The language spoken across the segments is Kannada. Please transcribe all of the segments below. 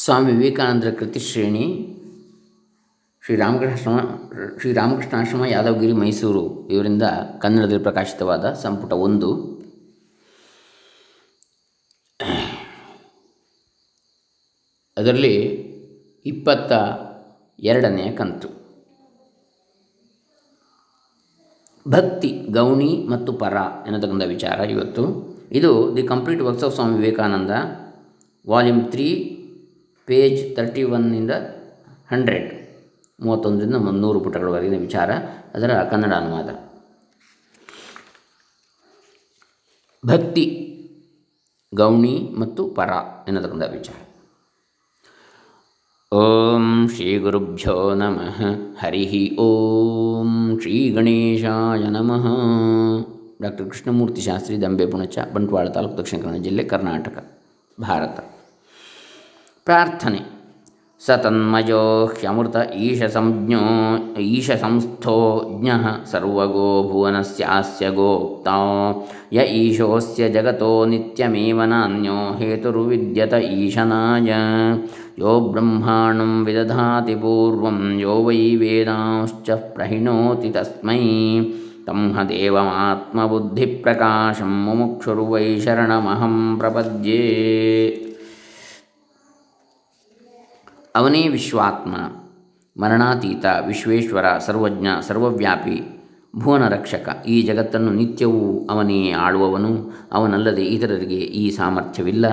ಸ್ವಾಮಿ ವಿವೇಕಾನಂದರ ಕೃತಿಶ್ರೇಣಿ ಶ್ರೀರಾಮಕೃಷ್ಣ ಶ್ರೀರಾಮಕೃಷ್ಣಾಶ್ರಮ ಯಾದವಗಿರಿ, ಮೈಸೂರು ಇವರಿಂದ ಕನ್ನಡದಲ್ಲಿ ಪ್ರಕಾಶಿತವಾದ ಸಂಪುಟ ಒಂದು. ಅದರಲ್ಲಿ ಇಪ್ಪತ್ತ ಎರಡನೆಯ ಕಂತು. ಭಕ್ತಿ, ಗೌಣಿ ಮತ್ತು ಪರ ಎನ್ನತಕ್ಕಂಥ ವಿಚಾರ ಇವತ್ತು. ಇದು the complete works of Swami Vivekananda, volume three page thirty ಒನ್ನಿಂದ hundred, ಮೂವತ್ತೊಂದರಿಂದ ಮುನ್ನೂರು ಪುಟಗಳವರೆಗಿನ ವಿಚಾರ, ಅದರ ಕನ್ನಡ ಅನುವಾದ. ಭಕ್ತಿ, ಗೌಣಿ ಮತ್ತು ಪರ ಎನ್ನತಕ್ಕಂಥ ವಿಚಾರ. ಓಂ ಶ್ರೀ ಗುರುಭ್ಯೋ ನಮಃ. ಹರಿ ಓಂ ಶ್ರೀ ಗಣೇಶಾಯ ನಮಃ. ಡಾಕ್ಟರ್ ಕೃಷ್ಣಮೂರ್ತಿ ಶಾಸ್ತ್ರಿ ದಂಬೆ ಪುಣಚ, ಬಂಟ್ವಾಳ ತಾಲೂಕು ದಕ್ಷಿಣ ಕನ್ನಡ ಜಿಲ್ಲೆ ಕರ್ನಾಟಕ, ಭಾರತ. ಪ್ರಾರ್ಥನೆ ಸತನ್ಮಯೋ ಹ್ಯಮೃತ ಈಶ ಸಂಜ್ಞೋ ಈಶ ಸಂಸ್ಥೋ ಜ್ಞ ಸರ್ವಗೋ ಭುವನಸ್ಯಾಸ್ಯ ಗೋಪ್ತಾ ಯ ಈಶೋಸ್ಯ ಜಗತೋ ನಿತ್ಯಮೇವ ನಾನ್ಯೋ ಹೇತುರ್ವಿದ್ಯತ ಈಶನಾಯ ಯೋ ಬ್ರಹ್ಮಾಣಂ ವಿದಧಾತಿ ಪೂರ್ವಂ ಯೋ ವೈ ವೇದಾಂಶ್ಚ ಪ್ರಹಿಣೋತಿ ತಸ್ಮೈ ತಂ ಹ ದೇವಮಾತ್ಮಬುದ್ಧಿಪ್ರಕಾಶಂ ಮುಮುಕ್ಷುರ್ವೈ ಶರಣಮಹಂ ಪ್ರಪದ್ಯೆ ಅವನೇ ವಿಶ್ವಾತ್ಮ, ಮರಣಾತೀತ, ವಿಶ್ವೇಶ್ವರ, ಸರ್ವಜ್ಞ, ಸರ್ವವ್ಯಾಪಿ ಭುವನ ರಕ್ಷಕ ಈ ಜಗತ್ತನ್ನು ನಿತ್ಯವೂ ಅವನೇ ಆಳುವವನು. ಅವನಲ್ಲದೆ ಇತರರಿಗೆ ಈ ಸಾಮರ್ಥ್ಯವಿಲ್ಲ.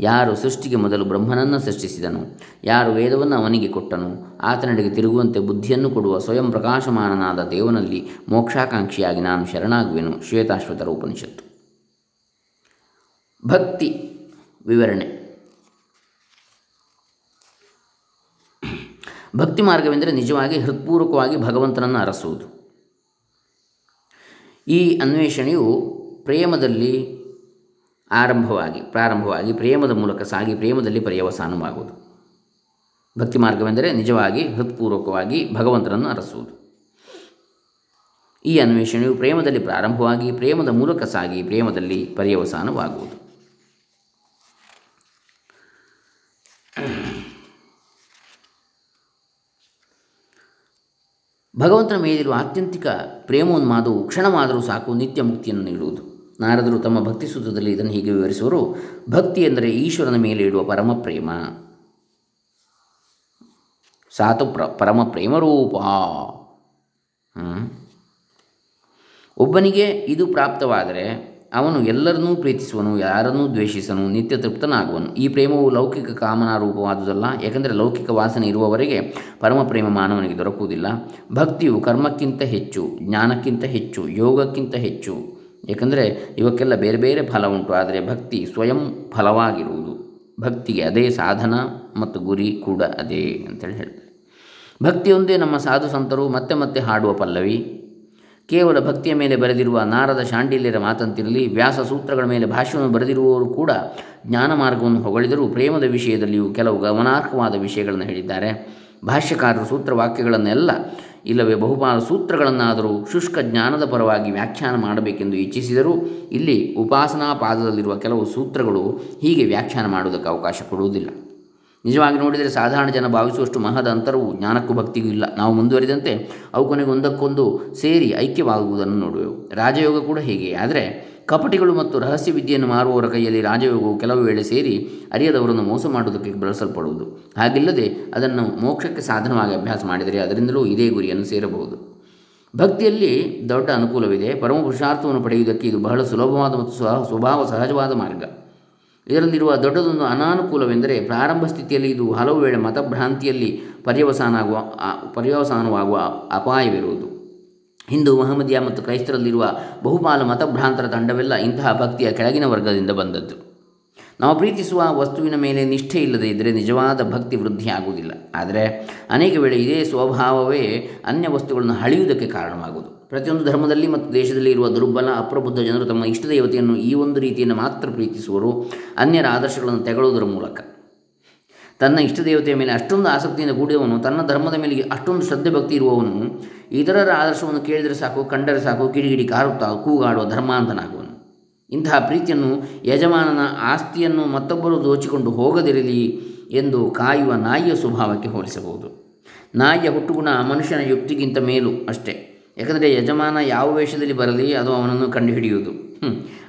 ಯಾರು ಸೃಷ್ಟಿಗೆ ಮೊದಲು ಬ್ರಹ್ಮನನ್ನು ಸೃಷ್ಟಿಸಿದನು, ಯಾರು ವೇದವನ್ನು ಅವನಿಗೆ ಕೊಟ್ಟನು ಆತನಡೆಗೆ ತಿರುಗುವಂತೆ ಬುದ್ಧಿಯನ್ನು ಕೊಡುವ ಸ್ವಯಂ ಪ್ರಕಾಶಮಾನನಾದ ದೇವನಲ್ಲಿ ಮೋಕ್ಷಾಕಾಂಕ್ಷಿಯಾಗಿ ನಾನು ಶರಣಾಗುವೆನು. ಶ್ವೇತಾಶ್ವತರ ಉಪನಿಷತ್ತು. ಭಕ್ತಿ ವಿವರಣೆ. ಭಕ್ತಿ ಮಾರ್ಗವೆಂದರೆ ನಿಜವಾಗಿ ಹೃತ್ಪೂರ್ವಕವಾಗಿ ಭಗವಂತನನ್ನು ಅರಸುವುದು. ಈ ಅನ್ವೇಷಣೆಯು ಪ್ರೇಮದಲ್ಲಿ ಆರಂಭವಾಗಿ, ಪ್ರಾರಂಭವಾಗಿ ಪ್ರೇಮದ ಮೂಲಕ ಸಾಗಿ ಪ್ರೇಮದಲ್ಲಿ ಪರ್ಯವಸಾನವಾಗುವುದು. ಭಕ್ತಿ ಮಾರ್ಗವೆಂದರೆ ನಿಜವಾಗಿ ಹೃತ್ಪೂರ್ವಕವಾಗಿ ಭಗವಂತನನ್ನು ಅರಸುವುದು. ಈ ಅನ್ವೇಷಣೆಯು ಪ್ರೇಮದಲ್ಲಿ ಪ್ರಾರಂಭವಾಗಿ ಪ್ರೇಮದ ಮೂಲಕ ಸಾಗಿ ಪ್ರೇಮದಲ್ಲಿ ಪರ್ಯವಸಾನವಾಗುವುದು. ಭಗವಂತನ ಮೇಲಿರುವ ಆತ್ಯಂತಿಕ ಪ್ರೇಮೋನ್ಮಾದವು ಕ್ಷಣವಾದರೂ ಸಾಕು ನಿತ್ಯ ಮುಕ್ತಿಯನ್ನು ನೀಡುವುದು. ನಾರದರು ತಮ್ಮ ಭಕ್ತಿ ಸೂತ್ರದಲ್ಲಿ ಇದನ್ನು ಹೀಗೆ ವಿವರಿಸುವರು. ಭಕ್ತಿ ಎಂದರೆ ಈಶ್ವರನ ಮೇಲೆ ಇಡುವ ಪರಮ ಪ್ರೇಮ. ಸಾತು ಪ್ರ, ಪರಮ ಪ್ರೇಮರೂಪ ಒಬ್ಬನಿಗೆ ಇದು ಪ್ರಾಪ್ತವಾದರೆ ಅವನು ಎಲ್ಲರನ್ನೂ ಪ್ರೀತಿಸುವನು, ಯಾರನ್ನೂ ದ್ವೇಷಿಸನು, ನಿತ್ಯ ತೃಪ್ತನಾಗುವನು. ಈ ಪ್ರೇಮವು ಲೌಕಿಕ ಕಾಮನಾ ರೂಪವಾದುದಲ್ಲ ಏಕೆಂದರೆ ಲೌಕಿಕ ವಾಸನೆ ಇರುವವರೆಗೆ ಪರಮ ಪ್ರೇಮ ಮಾನವನಿಗೆ ದೊರಕುವುದಿಲ್ಲ. ಭಕ್ತಿಯು ಕರ್ಮಕ್ಕಿಂತ ಹೆಚ್ಚು, ಜ್ಞಾನಕ್ಕಿಂತ ಹೆಚ್ಚು, ಯೋಗಕ್ಕಿಂತ ಹೆಚ್ಚು. ಏಕೆಂದರೆ ಇವಕ್ಕೆಲ್ಲ ಬೇರೆ ಬೇರೆ ಫಲ ಉಂಟು, ಆದರೆ ಭಕ್ತಿ ಸ್ವಯಂ ಫಲವಾಗಿರುವುದು. ಭಕ್ತಿಗೆ ಅದೇ ಸಾಧನ ಮತ್ತು ಗುರಿ ಕೂಡ ಅದೇ ಅಂತೇಳಿ ಹೇಳ್ತಾರೆ. ಭಕ್ತಿಯೊಂದೇ ನಮ್ಮ ಸಾಧು ಸಂತರು ಮತ್ತೆ ಮತ್ತೆ ಹಾಡುವ ಪಲ್ಲವಿ. ಕೇವಲ ಭಕ್ತಿಯ ಮೇಲೆ ಬರೆದಿರುವ ನಾರದ ಶಾಂಡಿಲ್ಯರ ಮಾತಂತಿರಲಿ, ವ್ಯಾಸ ಸೂತ್ರಗಳ ಮೇಲೆ ಭಾಷ್ಯವನ್ನು ಬರೆದಿರುವವರು ಕೂಡ ಜ್ಞಾನ ಮಾರ್ಗವನ್ನು ಹೊಗಳಿದರೂ ಪ್ರೇಮದ ವಿಷಯದಲ್ಲಿಯೂ ಕೆಲವು ಗಮನಾರ್ಹವಾದ ವಿಷಯಗಳನ್ನು ಹೇಳಿದ್ದಾರೆ. ಭಾಷ್ಯಕಾರರು ಸೂತ್ರ ವಾಕ್ಯಗಳನ್ನೆಲ್ಲ ಇಲ್ಲವೇ ಬಹುಪಾಲು ಸೂತ್ರಗಳನ್ನಾದರೂ ಶುಷ್ಕ ಜ್ಞಾನದ ಪರವಾಗಿ ವ್ಯಾಖ್ಯಾನ ಮಾಡಬೇಕೆಂದು ಇಚ್ಛಿಸಿದರೂ ಇಲ್ಲಿ ಉಪಾಸನಾ ಪಾದದಲ್ಲಿರುವ ಕೆಲವು ಸೂತ್ರಗಳು ಹೀಗೆ ವ್ಯಾಖ್ಯಾನ ಮಾಡುವುದಕ್ಕೆ ಅವಕಾಶ ಕೊಡುವುದಿಲ್ಲ. ನಿಜವಾಗಿ ನೋಡಿದರೆ ಸಾಧಾರಣ ಜನ ಭಾವಿಸುವಷ್ಟು ಮಹದ ಅಂತರವು ಜ್ಞಾನಕ್ಕೂ ಭಕ್ತಿಗೂ ಇಲ್ಲ. ನಾವು ಮುಂದುವರಿದಂತೆ ಅವು ಕೊನೆಗೆ ಒಂದಕ್ಕೊಂದು ಸೇರಿ ಐಕ್ಯವಾಗುವುದನ್ನು ನೋಡುವೆವು. ರಾಜಯೋಗ ಕೂಡ ಹೀಗೆ? ಆದರೆ ಕಪಟಿಗಳು ಮತ್ತು ರಹಸ್ಯ ವಿದ್ಯೆಯನ್ನು ಮಾರುವವರ ಕೈಯಲ್ಲಿ ರಾಜಯೋಗವು ಕೆಲವು ವೇಳೆ ಸೇರಿ ಅರಿಯದವರನ್ನು ಮೋಸ ಮಾಡುವುದಕ್ಕೆ ಬಳಸಲ್ಪಡುವುದು. ಹಾಗಿಲ್ಲದೆ ಅದನ್ನು ಮೋಕ್ಷಕ್ಕೆ ಸಾಧನವಾಗಿ ಅಭ್ಯಾಸ ಮಾಡಿದರೆ ಅದರಿಂದಲೂ ಇದೇ ಗುರಿಯನ್ನು ಸೇರಬಹುದು. ಭಕ್ತಿಯಲ್ಲಿ ದೊಡ್ಡ ಅನುಕೂಲವಿದೆ. ಪರಮ ಪುರುಷಾರ್ಥವನ್ನು ಪಡೆಯುವುದಕ್ಕೆ ಇದು ಬಹಳ ಸುಲಭವಾದ ಮತ್ತು ಸ್ವಭಾವ ಸಹಜವಾದ ಮಾರ್ಗ. ಇದರಲ್ಲಿರುವ ದೊಡ್ಡದೊಂದು ಅನಾನುಕೂಲವೆಂದರೆ ಪ್ರಾರಂಭ ಸ್ಥಿತಿಯಲ್ಲಿ ಇದು ಹಲವು ವೇಳೆ ಮತಭ್ರಾಂತಿಯಲ್ಲಿ ಪರ್ಯವಸಾನ ಆಗುವ ಪರ್ಯವಸಾನವಾಗುವ ಅಪಾಯವಿರುವುದು. ಹಿಂದೂ, ಮಹಮ್ಮದಿಯ ಮತ್ತು ಕ್ರೈಸ್ತರಲ್ಲಿರುವ ಬಹುಪಾಲು ಮತಭ್ರಾಂತರ ತಂಡವೆಲ್ಲ ಇಂತಹ ಭಕ್ತಿಯ ಕೆಳಗಿನ ವರ್ಗದಿಂದ ಬಂದದ್ದು. ನಾವು ಪ್ರೀತಿಸುವ ವಸ್ತುವಿನ ಮೇಲೆ ನಿಷ್ಠೆ ಇಲ್ಲದೆ ಇದ್ದರೆ ನಿಜವಾದ ಭಕ್ತಿ ವೃದ್ಧಿಯಾಗುವುದಿಲ್ಲ ಆದರೆ ಅನೇಕ ವೇಳೆ ಇದೇ ಸ್ವಭಾವವೇ ಅನ್ಯ ವಸ್ತುಗಳನ್ನು ಹಳೆಯುವುದಕ್ಕೆ ಕಾರಣವಾಗುವುದು. ಪ್ರತಿಯೊಂದು ಧರ್ಮದಲ್ಲಿ ಮತ್ತು ದೇಶದಲ್ಲಿ ಇರುವ ದುರ್ಬಲ, ಅಪ್ರಬುದ್ಧ ಜನರು ತಮ್ಮ ಇಷ್ಟ ದೇವತೆಯನ್ನು ಈ ಒಂದು ರೀತಿಯನ್ನು ಮಾತ್ರ ಪ್ರೀತಿಸುವರು. ಅನ್ಯರ ಆದರ್ಶಗಳನ್ನು ತೆಗೊಳ್ಳುವುದರ ಮೂಲಕ. ತನ್ನ ಇಷ್ಟ ದೇವತೆಯ ಮೇಲೆ ಅಷ್ಟೊಂದು ಆಸಕ್ತಿಯಿಂದ ಕೂಡಿದವನು, ತನ್ನ ಧರ್ಮದ ಮೇಲೆ ಅಷ್ಟೊಂದು ಶ್ರದ್ಧೆ ಭಕ್ತಿ ಇರುವವನು, ಇತರರ ಆದರ್ಶವನ್ನು ಕೇಳಿದರೆ ಸಾಕು, ಕಂಡರೆ ಸಾಕು, ಕಿಡಿಗಿಡಿ ಕಾರುತ್ತಾ, ಕೂಗಾಡುವ ಧರ್ಮಾಂತನಾಗುವನು ಇಂತಹ ಪ್ರೀತಿಯನ್ನು ಯಜಮಾನನ ಆಸ್ತಿಯನ್ನು ಮತ್ತೊಬ್ಬರು ದೋಚಿಕೊಂಡು ಹೋಗದಿರಲಿ ಎಂದು ಕಾಯುವ ನಾಯಿಯ ಸ್ವಭಾವಕ್ಕೆ ಹೋಲಿಸಬಹುದು. ನಾಯಿಯ ಹುಟ್ಟುಗುಣ ಮನುಷ್ಯನ ಯುಕ್ತಿಗಿಂತ ಮೇಲು ಅಷ್ಟೇ. ಯಾಕಂದರೆ ಯಜಮಾನ ಯಾವ ವೇಷದಲ್ಲಿ ಬರಲಿ ಅದು ಅವನನ್ನು ಕಂಡುಹಿಡಿಯುವುದು.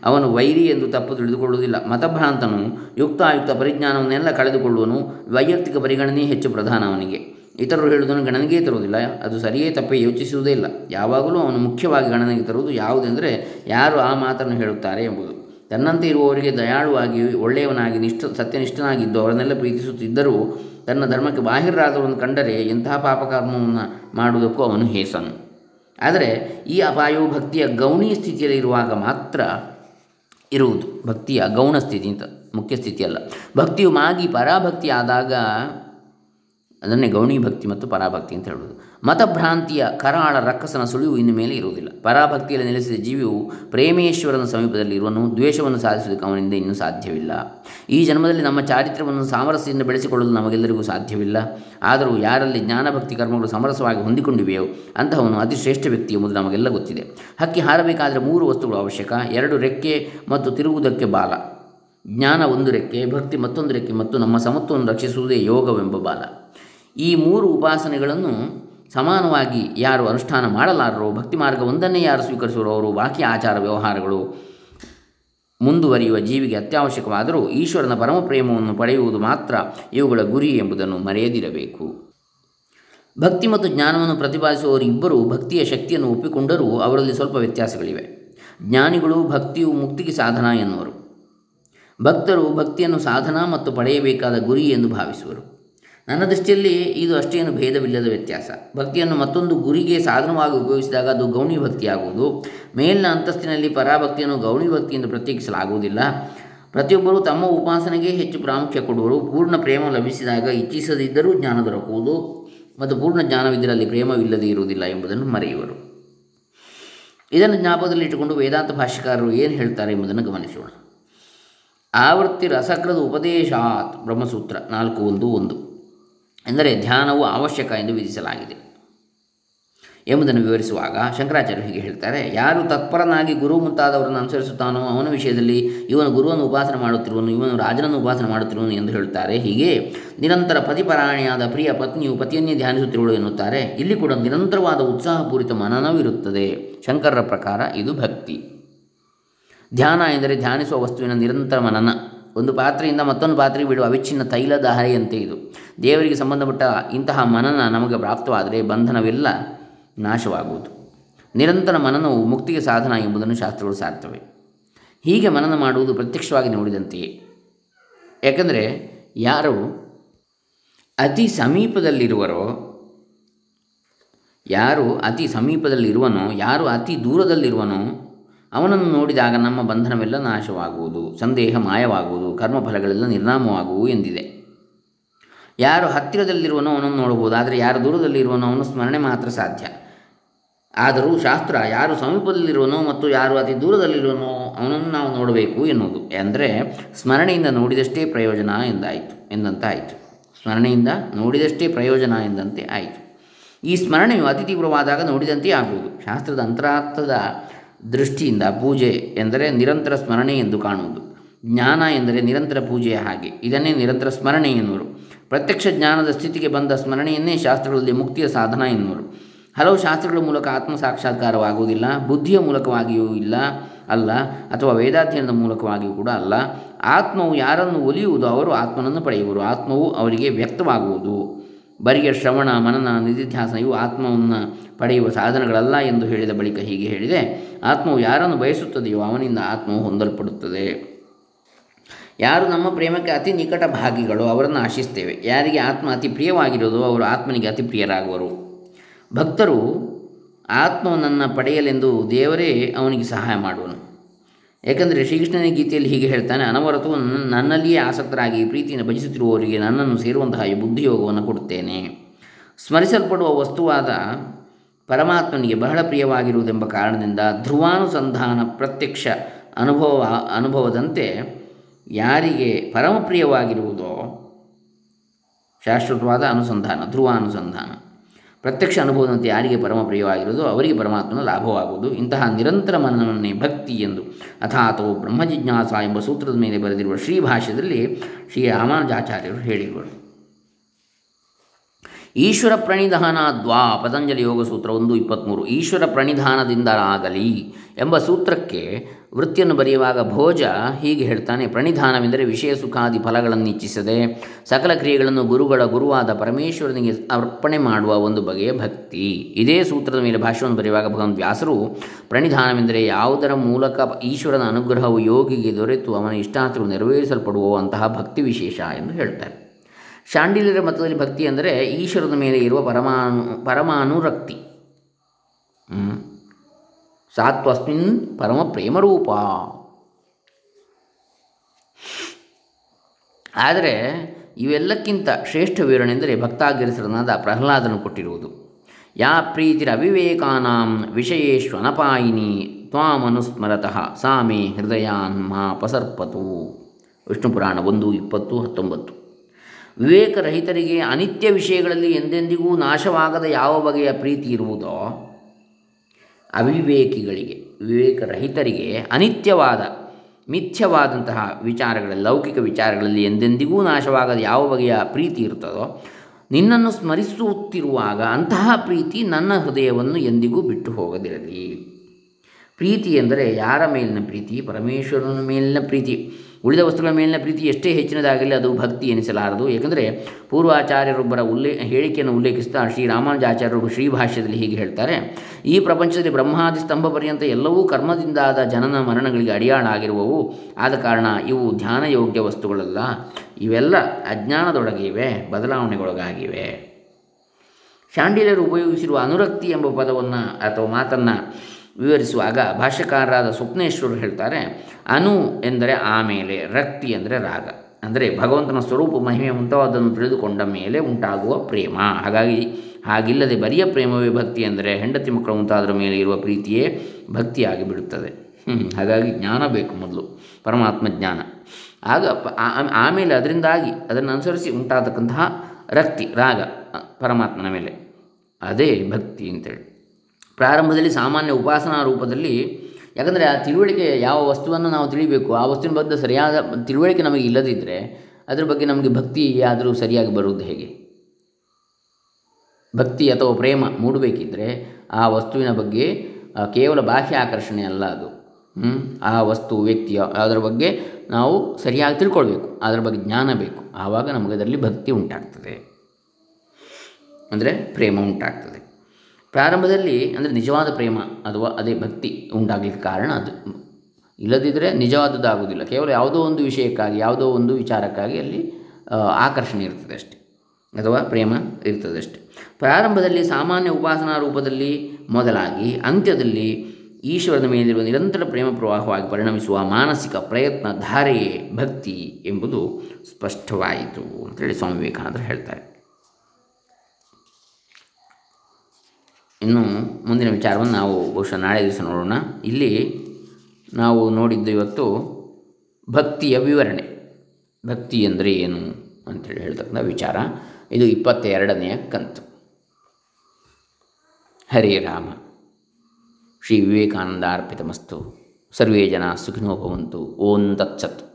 ಅವನು ವೈರಿ ಎಂದು ತಪ್ಪು ತಿಳಿದುಕೊಳ್ಳುವುದಿಲ್ಲ. ಮತಭ್ರಾಂತನು, ಯುಕ್ತಾಯುಕ್ತ ಪರಿಜ್ಞಾನವನ್ನೆಲ್ಲ ಕಳೆದುಕೊಳ್ಳುವನು, ವೈಯಕ್ತಿಕ ಪರಿಗಣನೆ ಹೆಚ್ಚು ಪ್ರಧಾನ ಅವನಿಗೆ. ಇತರರು ಹೇಳುವುದನ್ನು ಗಣನೆಗೆ ತರುವುದಿಲ್ಲ. ಅದು ಸರಿಯೇ ತಪ್ಪೇ ಯೋಚಿಸುವುದೇ ಇಲ್ಲ. ಯಾವಾಗಲೂ ಅವನು ಮುಖ್ಯವಾಗಿ ಗಣನೆಗೆ ತರುವುದು ಯಾವುದೆಂದರೆ ಯಾರು ಆ ಮಾತನ್ನು ಹೇಳುತ್ತಾರೆ ಎಂಬುದು. ತನ್ನಂತೆ ಇರುವವರಿಗೆ ದಯಾಳುವಾಗಿ ಒಳ್ಳೆಯವನಾಗಿ ನಿಷ್ಠ, ಸತ್ಯನಿಷ್ಠನಾಗಿದ್ದು ಅವರನ್ನೆಲ್ಲ ಪ್ರೀತಿಸುತ್ತಿದ್ದರೂ ತನ್ನ ಧರ್ಮಕ್ಕೆ ಬಾಹಿರಾದವರನ್ನು ಕಂಡರೆ ಎಂತಹ ಪಾಪಕರ್ಮವನ್ನು ಮಾಡುವುದಕ್ಕೂ ಅವನು ಹೇಸನು. ಆದರೆ ಈ ಅಪಾಯವು ಭಕ್ತಿಯ ಗೌಣಿ ಸ್ಥಿತಿಯಲ್ಲಿ ಇರುವಾಗ ಮಾತ್ರ ಇರುವುದು. ಭಕ್ತಿಯ ಗೌಣ ಸ್ಥಿತಿ ಅಂತ ಮುಖ್ಯ ಸ್ಥಿತಿಯಲ್ಲ. ಭಕ್ತಿಯು ಮಾಗಿ ಪರಾಭಕ್ತಿ ಆದಾಗ ಅದನ್ನೇ ಗೌಣಿ ಭಕ್ತಿ ಮತ್ತು ಪರಾಭಕ್ತಿ ಅಂತ ಹೇಳ್ಬೋದು. ಮತಭ್ರಾಂತಿಯ ಕರಾಳ ರಕ್ಕಸನ ಸುಳಿವು ಇನ್ನು ಮೇಲೆ ಇರುವುದಿಲ್ಲ. ಪರಾಭಕ್ತಿಯಲ್ಲಿ ನೆಲೆಸಿದ ಜೀವಿಯು ಪ್ರೇಮೇಶ್ವರನ ಸಮೀಪದಲ್ಲಿ ಇರುವನು ದ್ವೇಷವನ್ನು ಸಾಧಿಸುವುದಕ್ಕೆ ಅವನಿಂದ ಇನ್ನೂ ಸಾಧ್ಯವಿಲ್ಲ. ಈ ಜನ್ಮದಲ್ಲಿ ನಮ್ಮ ಚಾರಿತ್ರ್ಯವನ್ನು ಸಾಮರಸ್ಯದಿಂದ ಬೆಳೆಸಿಕೊಳ್ಳಲು ನಮಗೆಲ್ಲರಿಗೂ ಸಾಧ್ಯವಿಲ್ಲ. ಆದರೂ ಯಾರಲ್ಲಿ ಜ್ಞಾನಭಕ್ತಿ ಕರ್ಮಗಳು ಸಮರಸವಾಗಿ ಹೊಂದಿಕೊಂಡಿವೆಯೋ ಅಂತಹವನು ಅತಿ ಶ್ರೇಷ್ಠ ವ್ಯಕ್ತಿ ಎಂಬುದು ನಮಗೆಲ್ಲ ಗೊತ್ತಿದೆ. ಹಕ್ಕಿ ಹಾರಬೇಕಾದರೆ ಮೂರು ವಸ್ತುಗಳು ಅವಶ್ಯಕ. ಎರಡು ರೆಕ್ಕೆ ಮತ್ತು ತಿರುಗುವುದಕ್ಕೆ ಬಾಲ. ಜ್ಞಾನ ಒಂದು ರೆಕ್ಕೆ, ಭಕ್ತಿ ಮತ್ತೊಂದು ರೆಕ್ಕೆ ಮತ್ತು ನಮ್ಮ ಸಮತ್ವವನ್ನು ರಕ್ಷಿಸುವುದೇ ಯೋಗವೆಂಬ ಬಾಲ. ಈ ಮೂರು ಉಪಾಸನೆಗಳನ್ನು ಸಮಾನವಾಗಿ ಯಾರು ಅನುಷ್ಠಾನ ಮಾಡಲಾರರೋ, ಭಕ್ತಿ ಮಾರ್ಗ ಒಂದನ್ನೇ ಯಾರು ಸ್ವೀಕರಿಸುವರೋ ಅವರು ಬಾಕಿ ಆಚಾರ ವ್ಯವಹಾರಗಳು ಮುಂದುವರಿಯುವ ಜೀವಿಗೆ ಅತ್ಯವಶ್ಯಕವಾದರೂ ಈಶ್ವರನ ಪರಮ ಪ್ರೇಮವನ್ನು ಪಡೆಯುವುದು ಮಾತ್ರ ಇವುಗಳ ಗುರಿ ಎಂಬುದನ್ನು ಮರೆಯದಿರಬೇಕು. ಭಕ್ತಿ ಮತ್ತು ಜ್ಞಾನವನ್ನು ಪ್ರತಿಪಾದಿಸುವವರು ಇಬ್ಬರು ಭಕ್ತಿಯ ಶಕ್ತಿಯನ್ನು ಒಪ್ಪಿಕೊಂಡರೂ ಅವರಲ್ಲಿ ಸ್ವಲ್ಪ ವ್ಯತ್ಯಾಸಗಳಿವೆ. ಜ್ಞಾನಿಗಳು ಭಕ್ತಿಯು ಮುಕ್ತಿಗೆ ಸಾಧನ ಎನ್ನುವರು. ಭಕ್ತರು ಭಕ್ತಿಯನ್ನು ಸಾಧನ ಮತ್ತು ಪಡೆಯಬೇಕಾದ ಗುರಿ ಎಂದು ಭಾವಿಸುವರು. ನನ್ನ ದೃಷ್ಟಿಯಲ್ಲಿ ಇದು ಅಷ್ಟೇನು ಭೇದವಿಲ್ಲದ ವ್ಯತ್ಯಾಸ. ಭಕ್ತಿಯನ್ನು ಮತ್ತೊಂದು ಗುರಿಗೆ ಸಾಧನವಾಗಿ ಉಪಯೋಗಿಸಿದಾಗ ಅದು ಗೌಣಿ ಭಕ್ತಿಯಾಗುವುದು. ಮೇಲಿನ ಅಂತಸ್ತಿನಲ್ಲಿ ಪರಾಭಕ್ತಿಯನ್ನು ಗೌಣಿ ಭಕ್ತಿ ಎಂದು ಪ್ರತ್ಯೇಕಿಸಲಾಗುವುದಿಲ್ಲ. ಪ್ರತಿಯೊಬ್ಬರು ತಮ್ಮ ಉಪಾಸನೆಗೆ ಹೆಚ್ಚು ಪ್ರಾಮುಖ್ಯ ಕೊಡುವರು. ಪೂರ್ಣ ಪ್ರೇಮ ಲಭಿಸಿದಾಗ ಇಚ್ಛಿಸದಿದ್ದರೂ ಜ್ಞಾನ ದೊರಕುವುದು. ಮತ್ತು ಪೂರ್ಣ ಜ್ಞಾನವಿದ್ದರಲ್ಲಿ ಪ್ರೇಮವಿಲ್ಲದೆ ಇರುವುದಿಲ್ಲ ಎಂಬುದನ್ನು ಮರೆಯುವರು. ಇದನ್ನು ಜ್ಞಾಪಕದಲ್ಲಿಟ್ಟುಕೊಂಡು ವೇದಾಂತ ಭಾಷ್ಯಕಾರರು ಏನು ಹೇಳ್ತಾರೆ ಎಂಬುದನ್ನು ಗಮನಿಸೋಣ. ಆವೃತ್ತಿ ರಸಕ್ರದ ಉಪದೇಶಾತ್ ಬ್ರಹ್ಮಸೂತ್ರ ನಾಲ್ಕು ಒಂದು ಒಂದು. ಎಂದರೆ ಧ್ಯಾನವು ಅವಶ್ಯಕ ಎಂದು ವಿಧಿಸಲಾಗಿದೆ ಎಂಬುದನ್ನು ವಿವರಿಸುವಾಗ ಶಂಕರಾಚಾರ್ಯರು ಹೀಗೆ ಹೇಳ್ತಾರೆ, ಯಾರು ತತ್ಪರನಾಗಿ ಗುರು ಮುಂತಾದವರನ್ನು ಅನುಸರಿಸುತ್ತಾನೋ ಅವನ ವಿಷಯದಲ್ಲಿ ಇವನು ಗುರುವನ್ನು ಉಪಾಸನೆ ಮಾಡುತ್ತಿರುವನು, ಇವನು ರಾಜನನ್ನು ಉಪಾಸನೆ ಮಾಡುತ್ತಿರುವನು ಎಂದು ಹೇಳುತ್ತಾರೆ ಹೀಗೆ ನಿರಂತರ ಪತಿಪರಾಣಿಯಾದ ಪ್ರಿಯ ಪತ್ನಿಯು ಪತಿಯನ್ನೇ ಧ್ಯಾನಿಸುತ್ತಿರುವಳು ಎನ್ನುತ್ತಾರೆ. ಇಲ್ಲಿ ಕೂಡ ನಿರಂತರವಾದ ಉತ್ಸಾಹಪೂರಿತ ಮನನವಿರುತ್ತದೆ. ಶಂಕರರ ಪ್ರಕಾರ ಇದು ಭಕ್ತಿ. ಧ್ಯಾನ ಎಂದರೆ ಧ್ಯಾನಿಸುವ ವಸ್ತುವಿನ ನಿರಂತರ ಮನನ. ಒಂದು ಪಾತ್ರೆಯಿಂದ ಮತ್ತೊಂದು ಪಾತ್ರೆಗೆ ಬಿಡುವ ಅವಿಚ್ಛಿನ್ನ ತೈಲದ ಹರೆಯಂತೆ ಇದು. ದೇವರಿಗೆ ಸಂಬಂಧಪಟ್ಟ ಇಂತಹ ಮನನ ನಮಗೆ ಪ್ರಾಪ್ತವಾದರೆ ಬಂಧನವೆಲ್ಲ ನಾಶವಾಗುವುದು. ನಿರಂತರ ಮನನವು ಮುಕ್ತಿಗೆ ಸಾಧನ ಎಂಬುದನ್ನು ಶಾಸ್ತ್ರಗಳು ಸಾರ್ತವೆ ಹೀಗೆ ಮನನ ಮಾಡುವುದು ಪ್ರತ್ಯಕ್ಷವಾಗಿ ನೋಡಿದಂತೆಯೇ. ಯಾಕಂದರೆ ಯಾರು ಅತಿ ಸಮೀಪದಲ್ಲಿರುವರೋ, ಯಾರು ಅತಿ ಸಮೀಪದಲ್ಲಿರುವನೋ, ಯಾರು ಅತಿ ದೂರದಲ್ಲಿರುವನೋ, ಅವನನ್ನು ನೋಡಿದಾಗ ನಮ್ಮ ಬಂಧನವೆಲ್ಲ ನಾಶವಾಗುವುದು, ಸಂದೇಹ ಮಾಯವಾಗುವುದು, ಕರ್ಮಫಲಗಳೆಲ್ಲ ನಿರ್ನಾಮವಾಗುವು ಎಂದಿದೆ. ಯಾರು ಹತ್ತಿರದಲ್ಲಿರುವನೋ ಅವನನ್ನು ನೋಡಬಹುದು, ಆದರೆ ಯಾರು ದೂರದಲ್ಲಿರುವನೋ ಅವನು ಸ್ಮರಣೆ ಮಾತ್ರ ಸಾಧ್ಯ. ಆದರೂ ಶಾಸ್ತ್ರ ಯಾರು ಸಮೀಪದಲ್ಲಿರುವನೋ ಮತ್ತು ಯಾರು ಅತಿ ದೂರದಲ್ಲಿರುವನೋ ಅವನನ್ನು ನಾವು ನೋಡಬೇಕು ಎನ್ನುವುದು. ಅಂದರೆ, ಸ್ಮರಣೆಯಿಂದ ನೋಡಿದಷ್ಟೇ ಪ್ರಯೋಜನ ಎಂದಾಯಿತು, ಎಂದಂತಾಯಿತು. ಸ್ಮರಣೆಯಿಂದ ನೋಡಿದಷ್ಟೇ ಪ್ರಯೋಜನ ಎಂದಂತೆ ಆಯಿತು. ಈ ಸ್ಮರಣೆಯು ಅತಿ ತೀವ್ರವಾದಾಗ ನೋಡಿದಂತೆ ಆಗುವುದು. ಶಾಸ್ತ್ರದ ಅಂತರಾರ್ಥದ ದೃಷ್ಟಿಯಿಂದ ಪೂಜೆ ಎಂದರೆ ನಿರಂತರ ಸ್ಮರಣೆ ಎಂದು ಕಾಣುವುದು. ಜ್ಞಾನ ಎಂದರೆ ನಿರಂತರ ಪೂಜೆಯ ಹಾಗೆ. ಇದನ್ನೇ ನಿರಂತರ ಸ್ಮರಣೆ ಎನ್ನುವರು. ಪ್ರತ್ಯಕ್ಷ ಜ್ಞಾನದ ಸ್ಥಿತಿಗೆ ಬಂದ ಸ್ಮರಣೆಯನ್ನೇ ಶಾಸ್ತ್ರಗಳಲ್ಲಿ ಮುಕ್ತಿಯ ಸಾಧನ ಎನ್ನುವರು. ಹಲವು ಶಾಸ್ತ್ರಗಳ ಮೂಲಕ ಆತ್ಮ ಸಾಕ್ಷಾತ್ಕಾರವಾಗುವುದಿಲ್ಲ, ಬುದ್ಧಿಯ ಮೂಲಕವಾಗಿಯೂ ಇಲ್ಲ ಅಲ್ಲ, ಅಥವಾ ವೇದಾಧ್ಯಯನದ ಮೂಲಕವಾಗಿಯೂ ಕೂಡ ಅಲ್ಲ. ಆತ್ಮವು ಯಾರನ್ನು ಒಲಿಯುವುದು ಅವರು ಆತ್ಮನನ್ನು ಪಡೆಯುವರು, ಆತ್ಮವು ಅವರಿಗೆ ವ್ಯಕ್ತವಾಗುವುದು. ಬರಿಯ ಶ್ರವಣ, ಮನನ ನಿಧಿಧ್ಯಾಸನ ಇವು ಆತ್ಮವನ್ನು ಪಡೆಯುವ ಸಾಧನಗಳಲ್ಲ ಎಂದು ಹೇಳಿದ ಬಳಿಕ ಹೀಗೆ ಹೇಳಿದೆ, ಆತ್ಮವು ಯಾರನ್ನು ಬಯಸುತ್ತದೆಯೋ ಅವನಿಂದ ಆತ್ಮವು ಹೊಂದಲ್ಪಡುತ್ತದೆ. ಯಾರು ನಮ್ಮ ಪ್ರೇಮಕ್ಕೆ ಅತಿ ನಿಕಟ ಭಾಗಿಗಳು ಅವರನ್ನು ಆಶಿಸ್ತೇವೆ. ಯಾರಿಗೆ ಆತ್ಮ ಅತಿ ಪ್ರಿಯವಾಗಿರೋದು ಅವರು ಆತ್ಮನಿಗೆ ಅತಿ ಪ್ರಿಯರಾಗುವರು. ಭಕ್ತರು ಆತ್ಮವನ್ನು ಪಡೆಯಲೆಂದು ದೇವರೇ ಅವನಿಗೆ ಸಹಾಯ ಮಾಡುವನು. ಏಕೆಂದರೆ ಶ್ರೀಕೃಷ್ಣನ ಗೀತೆಯಲ್ಲಿ ಹೀಗೆ ಹೇಳ್ತಾನೆ, ಅನವರತು ನನ್ನಲ್ಲಿಯೇ ಆಸಕ್ತರಾಗಿ ಪ್ರೀತಿಯನ್ನು ಭಜಿಸುತ್ತಿರುವವರಿಗೆ ನನ್ನನ್ನು ಸೇರುವಂತಹ ಈ ಬುದ್ಧಿಯೋಗವನ್ನು ಕೊಡುತ್ತೇನೆ. ಸ್ಮರಿಸಲ್ಪಡುವ ವಸ್ತುವಾದ ಪರಮಾತ್ಮನಿಗೆ ಬಹಳ ಪ್ರಿಯವಾಗಿರುವುದೆಂಬ ಕಾರಣದಿಂದ ಧ್ರುವಾನುಸಂಧಾನ ಪ್ರತ್ಯಕ್ಷ ಅನುಭವ, ಅನುಭವದಂತೆ ಯಾರಿಗೆ ಪರಮಪ್ರಿಯವಾಗಿರುವುದೋ ಶಾಶ್ವತವಾದ ಅನುಸಂಧಾನ, ಧ್ರುವ ಅನುಸಂಧಾನ. ಪ್ರತ್ಯಕ್ಷ ಅನುಭವದಂತೆ ಯಾರಿಗೆ ಪರಮಪ್ರಿಯವಾಗಿರುವುದೋ ಅವರಿಗೆ ಪರಮಾತ್ಮನ ಲಾಭವಾಗುವುದು. ಇಂತಹ ನಿರಂತರ ಮನನವನ್ನೇ ಭಕ್ತಿ ಎಂದು ಅಥಾತೋ ಬ್ರಹ್ಮಜಿಜ್ಞಾಸ ಎಂಬ ಸೂತ್ರದ ಮೇಲೆ ಬರೆದಿರುವ ಶ್ರೀ ಭಾಷ್ಯದಲ್ಲಿ ಶ್ರೀ ರಾಮಾನುಜಾಚಾರ್ಯರು ಹೇಳಿರುವರು. ಈಶ್ವರ ಪ್ರಣಿಧಾನ ದ್ವಾ ಪತಂಜಲಿ ಯೋಗ ಸೂತ್ರ ಒಂದು ಇಪ್ಪತ್ತ್ಮೂರು ಈಶ್ವರ ಪ್ರಣಿಧಾನದಿಂದಲಾಗಲಿ ಎಂಬ ಸೂತ್ರಕ್ಕೆ ವೃತ್ತಿಯನ್ನು ಬರೆಯುವಾಗ ಭೋಜ ಹೀಗೆ ಹೇಳ್ತಾನೆ, ಪ್ರಣಿಧಾನವೆಂದರೆ ವಿಷಯ ಸುಖಾದಿ ಫಲಗಳನ್ನು ಇಚ್ಛಿಸದೆ ಸಕಲ ಕ್ರಿಯೆಗಳನ್ನು ಗುರುಗಳ ಗುರುವಾದ ಪರಮೇಶ್ವರನಿಗೆ ಅರ್ಪಣೆ ಮಾಡುವ ಒಂದು ಬಗೆಯ ಭಕ್ತಿ. ಇದೇ ಸೂತ್ರದ ಮೇಲೆ ಭಾಷ್ಯವನ್ನು ಬರೆಯುವಾಗ ಭಗವಂತ ವ್ಯಾಸರು, ಪ್ರಣಿಧಾನವೆಂದರೆ ಯಾವುದರ ಮೂಲಕ ಈಶ್ವರನ ಅನುಗ್ರಹವು ಯೋಗಿಗೆ ದೊರೆತು ಅವನ ಇಷ್ಟಾರ್ಥಗಳು ನೆರವೇರಿಸಲ್ಪಡುವಂತಹ ಭಕ್ತಿ ವಿಶೇಷ ಎಂದು ಹೇಳ್ತಾರೆ. ಶಾಂಡಿಲ್ಯರ ಮತದಲ್ಲಿ ಭಕ್ತಿ ಅಂದರೆ ಈಶ್ವರನ ಮೇಲೆ ಇರುವ ಪರಮಾನು ಪರಮಾನುರಕ್ತಿ ಸಾತ್ವಸ್ಮಿನ್ ಪರಮ ಪ್ರೇಮರೂಪ ಆದರೆ ಇವೆಲ್ಲಕ್ಕಿಂತ ಶ್ರೇಷ್ಠ ವಿವರಣೆಂದರೆ ಭಕ್ತಾಗಿರಿಸರನಾದ ಪ್ರಹ್ಲಾದನು ಕೊಟ್ಟಿರುವುದು. ಯಾ ಪ್ರೀತಿರವಿವೇಕಾನಾಂ ವಿಷಯೇಶ್ವನಪಾಯಿನಿ ತ್ವಾಮನುಸ್ಮರತಃ ಸಾಮೆ ಪಸರ್ಪತು. ವಿಷ್ಣು ಪುರಾಣ ಒಂದು ಇಪ್ಪತ್ತು ಹತ್ತೊಂಬತ್ತು. ವಿವೇಕರಹಿತರಿಗೆ ಅನಿತ್ಯ ವಿಷಯಗಳಲ್ಲಿ ಎಂದೆಂದಿಗೂ ನಾಶವಾಗದ ಯಾವ ಬಗೆಯ ಪ್ರೀತಿ ಇರುವುದೋ ಅವಿವೇಕಿಗಳಿಗೆ, ವಿವೇಕರಹಿತರಿಗೆ ಅನಿತ್ಯವಾದ, ಮಿಥ್ಯವಾದಂತಹ ವಿಚಾರಗಳಲ್ಲಿ ಲೌಕಿಕ ವಿಚಾರಗಳಲ್ಲಿ ಎಂದೆಂದಿಗೂ ನಾಶವಾಗದ ಯಾವ ಬಗೆಯ ಪ್ರೀತಿ ಇರ್ತದೋ ನಿನ್ನನ್ನು ಸ್ಮರಿಸುತ್ತಿರುವಾಗ ಅಂತಹ ಪ್ರೀತಿ ನನ್ನ ಹೃದಯವನ್ನು ಎಂದಿಗೂ ಬಿಟ್ಟು ಹೋಗದಿರಲಿ. ಪ್ರೀತಿ ಎಂದರೆ ಯಾರ ಮೇಲಿನ ಪ್ರೀತಿ? ಪರಮೇಶ್ವರನ ಮೇಲಿನ ಪ್ರೀತಿ. ಉಳಿದ ವಸ್ತುಗಳ ಮೇಲಿನ ಪ್ರೀತಿ ಎಷ್ಟೇ ಹೆಚ್ಚಿನದಾಗಲಿ ಅದು ಭಕ್ತಿ ಎನಿಸಲಾರದು. ಏಕೆಂದರೆ ಪೂರ್ವಾಚಾರ್ಯರೊಬ್ಬರ ಉಲ್ಲೇ, ಹೇಳಿಕೆಯನ್ನು ಉಲ್ಲೇಖಿಸ್ತಾ ಶ್ರೀರಾಮಾನುಜಾಚಾರ್ಯರು ಶ್ರೀಭಾಷ್ಯದಲ್ಲಿ ಹೀಗೆ ಹೇಳ್ತಾರೆ. ಈ ಪ್ರಪಂಚದಲ್ಲಿ ಬ್ರಹ್ಮಾದಿ ಸ್ತಂಭ ಪರ್ಯಂತ ಎಲ್ಲವೂ ಕರ್ಮದಿಂದಾದ ಜನನ ಮರಣಗಳಿಗೆ ಅಡಿಯಾಳಾಗಿರುವವು ಆದ ಕಾರಣ ಇವು ಧ್ಯಾನಯೋಗ್ಯ ವಸ್ತುಗಳಲ್ಲ. ಇವೆಲ್ಲ ಅಜ್ಞಾನದೊಳಗಿವೆ, ಬದಲಾವಣೆಗೊಳಗಾಗಿವೆ. ಶಾಂಡಿಲರು ಉಪಯೋಗಿಸಿರುವ ಅನುರಕ್ತಿ ಎಂಬ ಪದವನ್ನು ಅಥವಾ ಮಾತನ್ನು ವಿವರಿಸುವಾಗ ಭಾಷ್ಯಕಾರರಾದ ಸ್ವಪ್ನೇಶ್ವರರು ಹೇಳ್ತಾರೆ, ಅನು ಎಂದರೆ ಆಮೇಲೆ, ರಕ್ತಿ ಅಂದರೆ ರಾಗ. ಅಂದರೆ ಭಗವಂತನ ಸ್ವರೂಪ ಮಹಿಮೆ ಮುಂತಾದನ್ನು ತಿಳಿದುಕೊಂಡ ಮೇಲೆ ಉಂಟಾಗುವ ಪ್ರೇಮ. ಹಾಗಾಗಿ ಹಾಗಿಲ್ಲದೆ ಬರಿಯ ಪ್ರೇಮವೇ ಭಕ್ತಿ ಅಂದರೆ ಹೆಂಡತಿ ಮಕ್ಕಳು ಮುಂತಾದರ ಮೇಲೆ ಇರುವ ಪ್ರೀತಿಯೇ ಭಕ್ತಿಯಾಗಿ ಬಿಡುತ್ತದೆ. ಹಾಗಾಗಿ ಜ್ಞಾನ ಬೇಕು ಮೊದಲು, ಪರಮಾತ್ಮ ಜ್ಞಾನ. ಆಗ ಆಮೇಲೆ ಅದರಿಂದಾಗಿ ಅದನ್ನು ಅನುಸರಿಸಿ ಉಂಟಾಗತಕ್ಕಂತಹ ರಕ್ತಿ, ರಾಗ, ಪರಮಾತ್ಮನ ಮೇಲೆ. ಅದೇ ಭಕ್ತಿ ಅಂತೇಳಿ. ಪ್ರಾರಂಭದಲ್ಲಿ ಸಾಮಾನ್ಯ ಉಪಾಸನಾ ರೂಪದಲ್ಲಿ, ಯಾಕಂದರೆ ಆ ತಿಳುವಳಿಕೆ ಯಾವ ವಸ್ತುವನ್ನು ನಾವು ತಿಳಿಬೇಕು, ಆ ವಸ್ತುವಿನ ಬಗ್ಗೆ ಸರಿಯಾದ ತಿಳುವಳಿಕೆ ನಮಗೆ ಇಲ್ಲದಿದ್ದರೆ ಅದರ ಬಗ್ಗೆ ನಮಗೆ ಭಕ್ತಿ ಆದರೂ ಸರಿಯಾಗಿ ಬರುವುದು ಹೇಗೆ? ಭಕ್ತಿ ಅಥವಾ ಪ್ರೇಮ ಮೂಡಬೇಕಿದ್ದರೆ ಆ ವಸ್ತುವಿನ ಬಗ್ಗೆ ಕೇವಲ ಬಾಹ್ಯ ಆಕರ್ಷಣೆ ಅಲ್ಲ ಅದು. ಆ ವಸ್ತು, ವ್ಯಕ್ತಿಯ, ಅದರ ಬಗ್ಗೆ ನಾವು ಸರಿಯಾಗಿ ತಿಳ್ಕೊಳ್ಬೇಕು, ಅದರ ಬಗ್ಗೆ ಜ್ಞಾನ ಬೇಕು. ಆವಾಗ ನಮಗೆ ಅದರಲ್ಲಿ ಭಕ್ತಿ ಉಂಟಾಗ್ತದೆ. ಅಂದರೆ ಪ್ರೇಮ ಉಂಟಾಗ್ತದೆ. ಪ್ರಾರಂಭದಲ್ಲಿ ಅಂದರೆ ನಿಜವಾದ ಪ್ರೇಮ ಅಥವಾ ಅದೇ ಭಕ್ತಿ ಉಂಟಾಗಲಿಕ್ಕೆ ಕಾರಣ ಅದು. ಇಲ್ಲದಿದ್ದರೆ ನಿಜವಾದದ್ದಾಗುವುದಿಲ್ಲ. ಕೇವಲ ಯಾವುದೋ ಒಂದು ವಿಷಯಕ್ಕಾಗಿ, ಯಾವುದೋ ಒಂದು ವಿಚಾರಕ್ಕಾಗಿ ಅಲ್ಲಿ ಆಕರ್ಷಣೆ ಇರ್ತದೆ ಅಷ್ಟೆ. ಅಥವಾ ಪ್ರೇಮ ಇರ್ತದೆ ಅಷ್ಟೆ. ಪ್ರಾರಂಭದಲ್ಲಿ ಸಾಮಾನ್ಯ ಉಪಾಸನಾ ರೂಪದಲ್ಲಿ ಮೊದಲಾಗಿ, ಅಂತ್ಯದಲ್ಲಿ ಈಶ್ವರನ ಮೇಲಿರುವ ನಿರಂತರ ಪ್ರೇಮ ಪ್ರವಾಹವಾಗಿ ಪರಿಣಮಿಸುವ ಮಾನಸಿಕ ಪ್ರಯತ್ನ ಧಾರೆಯೇ ಭಕ್ತಿ ಎಂಬುದು ಸ್ಪಷ್ಟವಾಯಿತು ಅಂತೇಳಿ ಸ್ವಾಮಿ ವಿವೇಕಾನಂದರು ಹೇಳ್ತಾರೆ. ಇನ್ನು ಮುಂದಿನ ವಿಚಾರವನ್ನು ನಾವು ಬಹುಶಃ ನಾಳೆ ದಿವಸ ನೋಡೋಣ. ಇಲ್ಲಿ ನಾವು ನೋಡಿದ್ದು ಇವತ್ತು ಭಕ್ತಿಯ ವಿವರಣೆ. ಭಕ್ತಿ ಅಂದರೆ ಏನು ಅಂತೇಳಿ ಹೇಳ್ತಕ್ಕಂಥ ವಿಚಾರ. ಇದು ಇಪ್ಪತ್ತೆರಡನೆಯ ಕಂತು. ಹರೇ ರಾಮ. ಶ್ರೀ ವಿವೇಕಾನಂದ ಅರ್ಪಿತಮಸ್ತು. ಸರ್ವೇ ಜನ ಸುಖಿನೋ ಭವಂತು. ಓಂ ತತ್ಸತ್.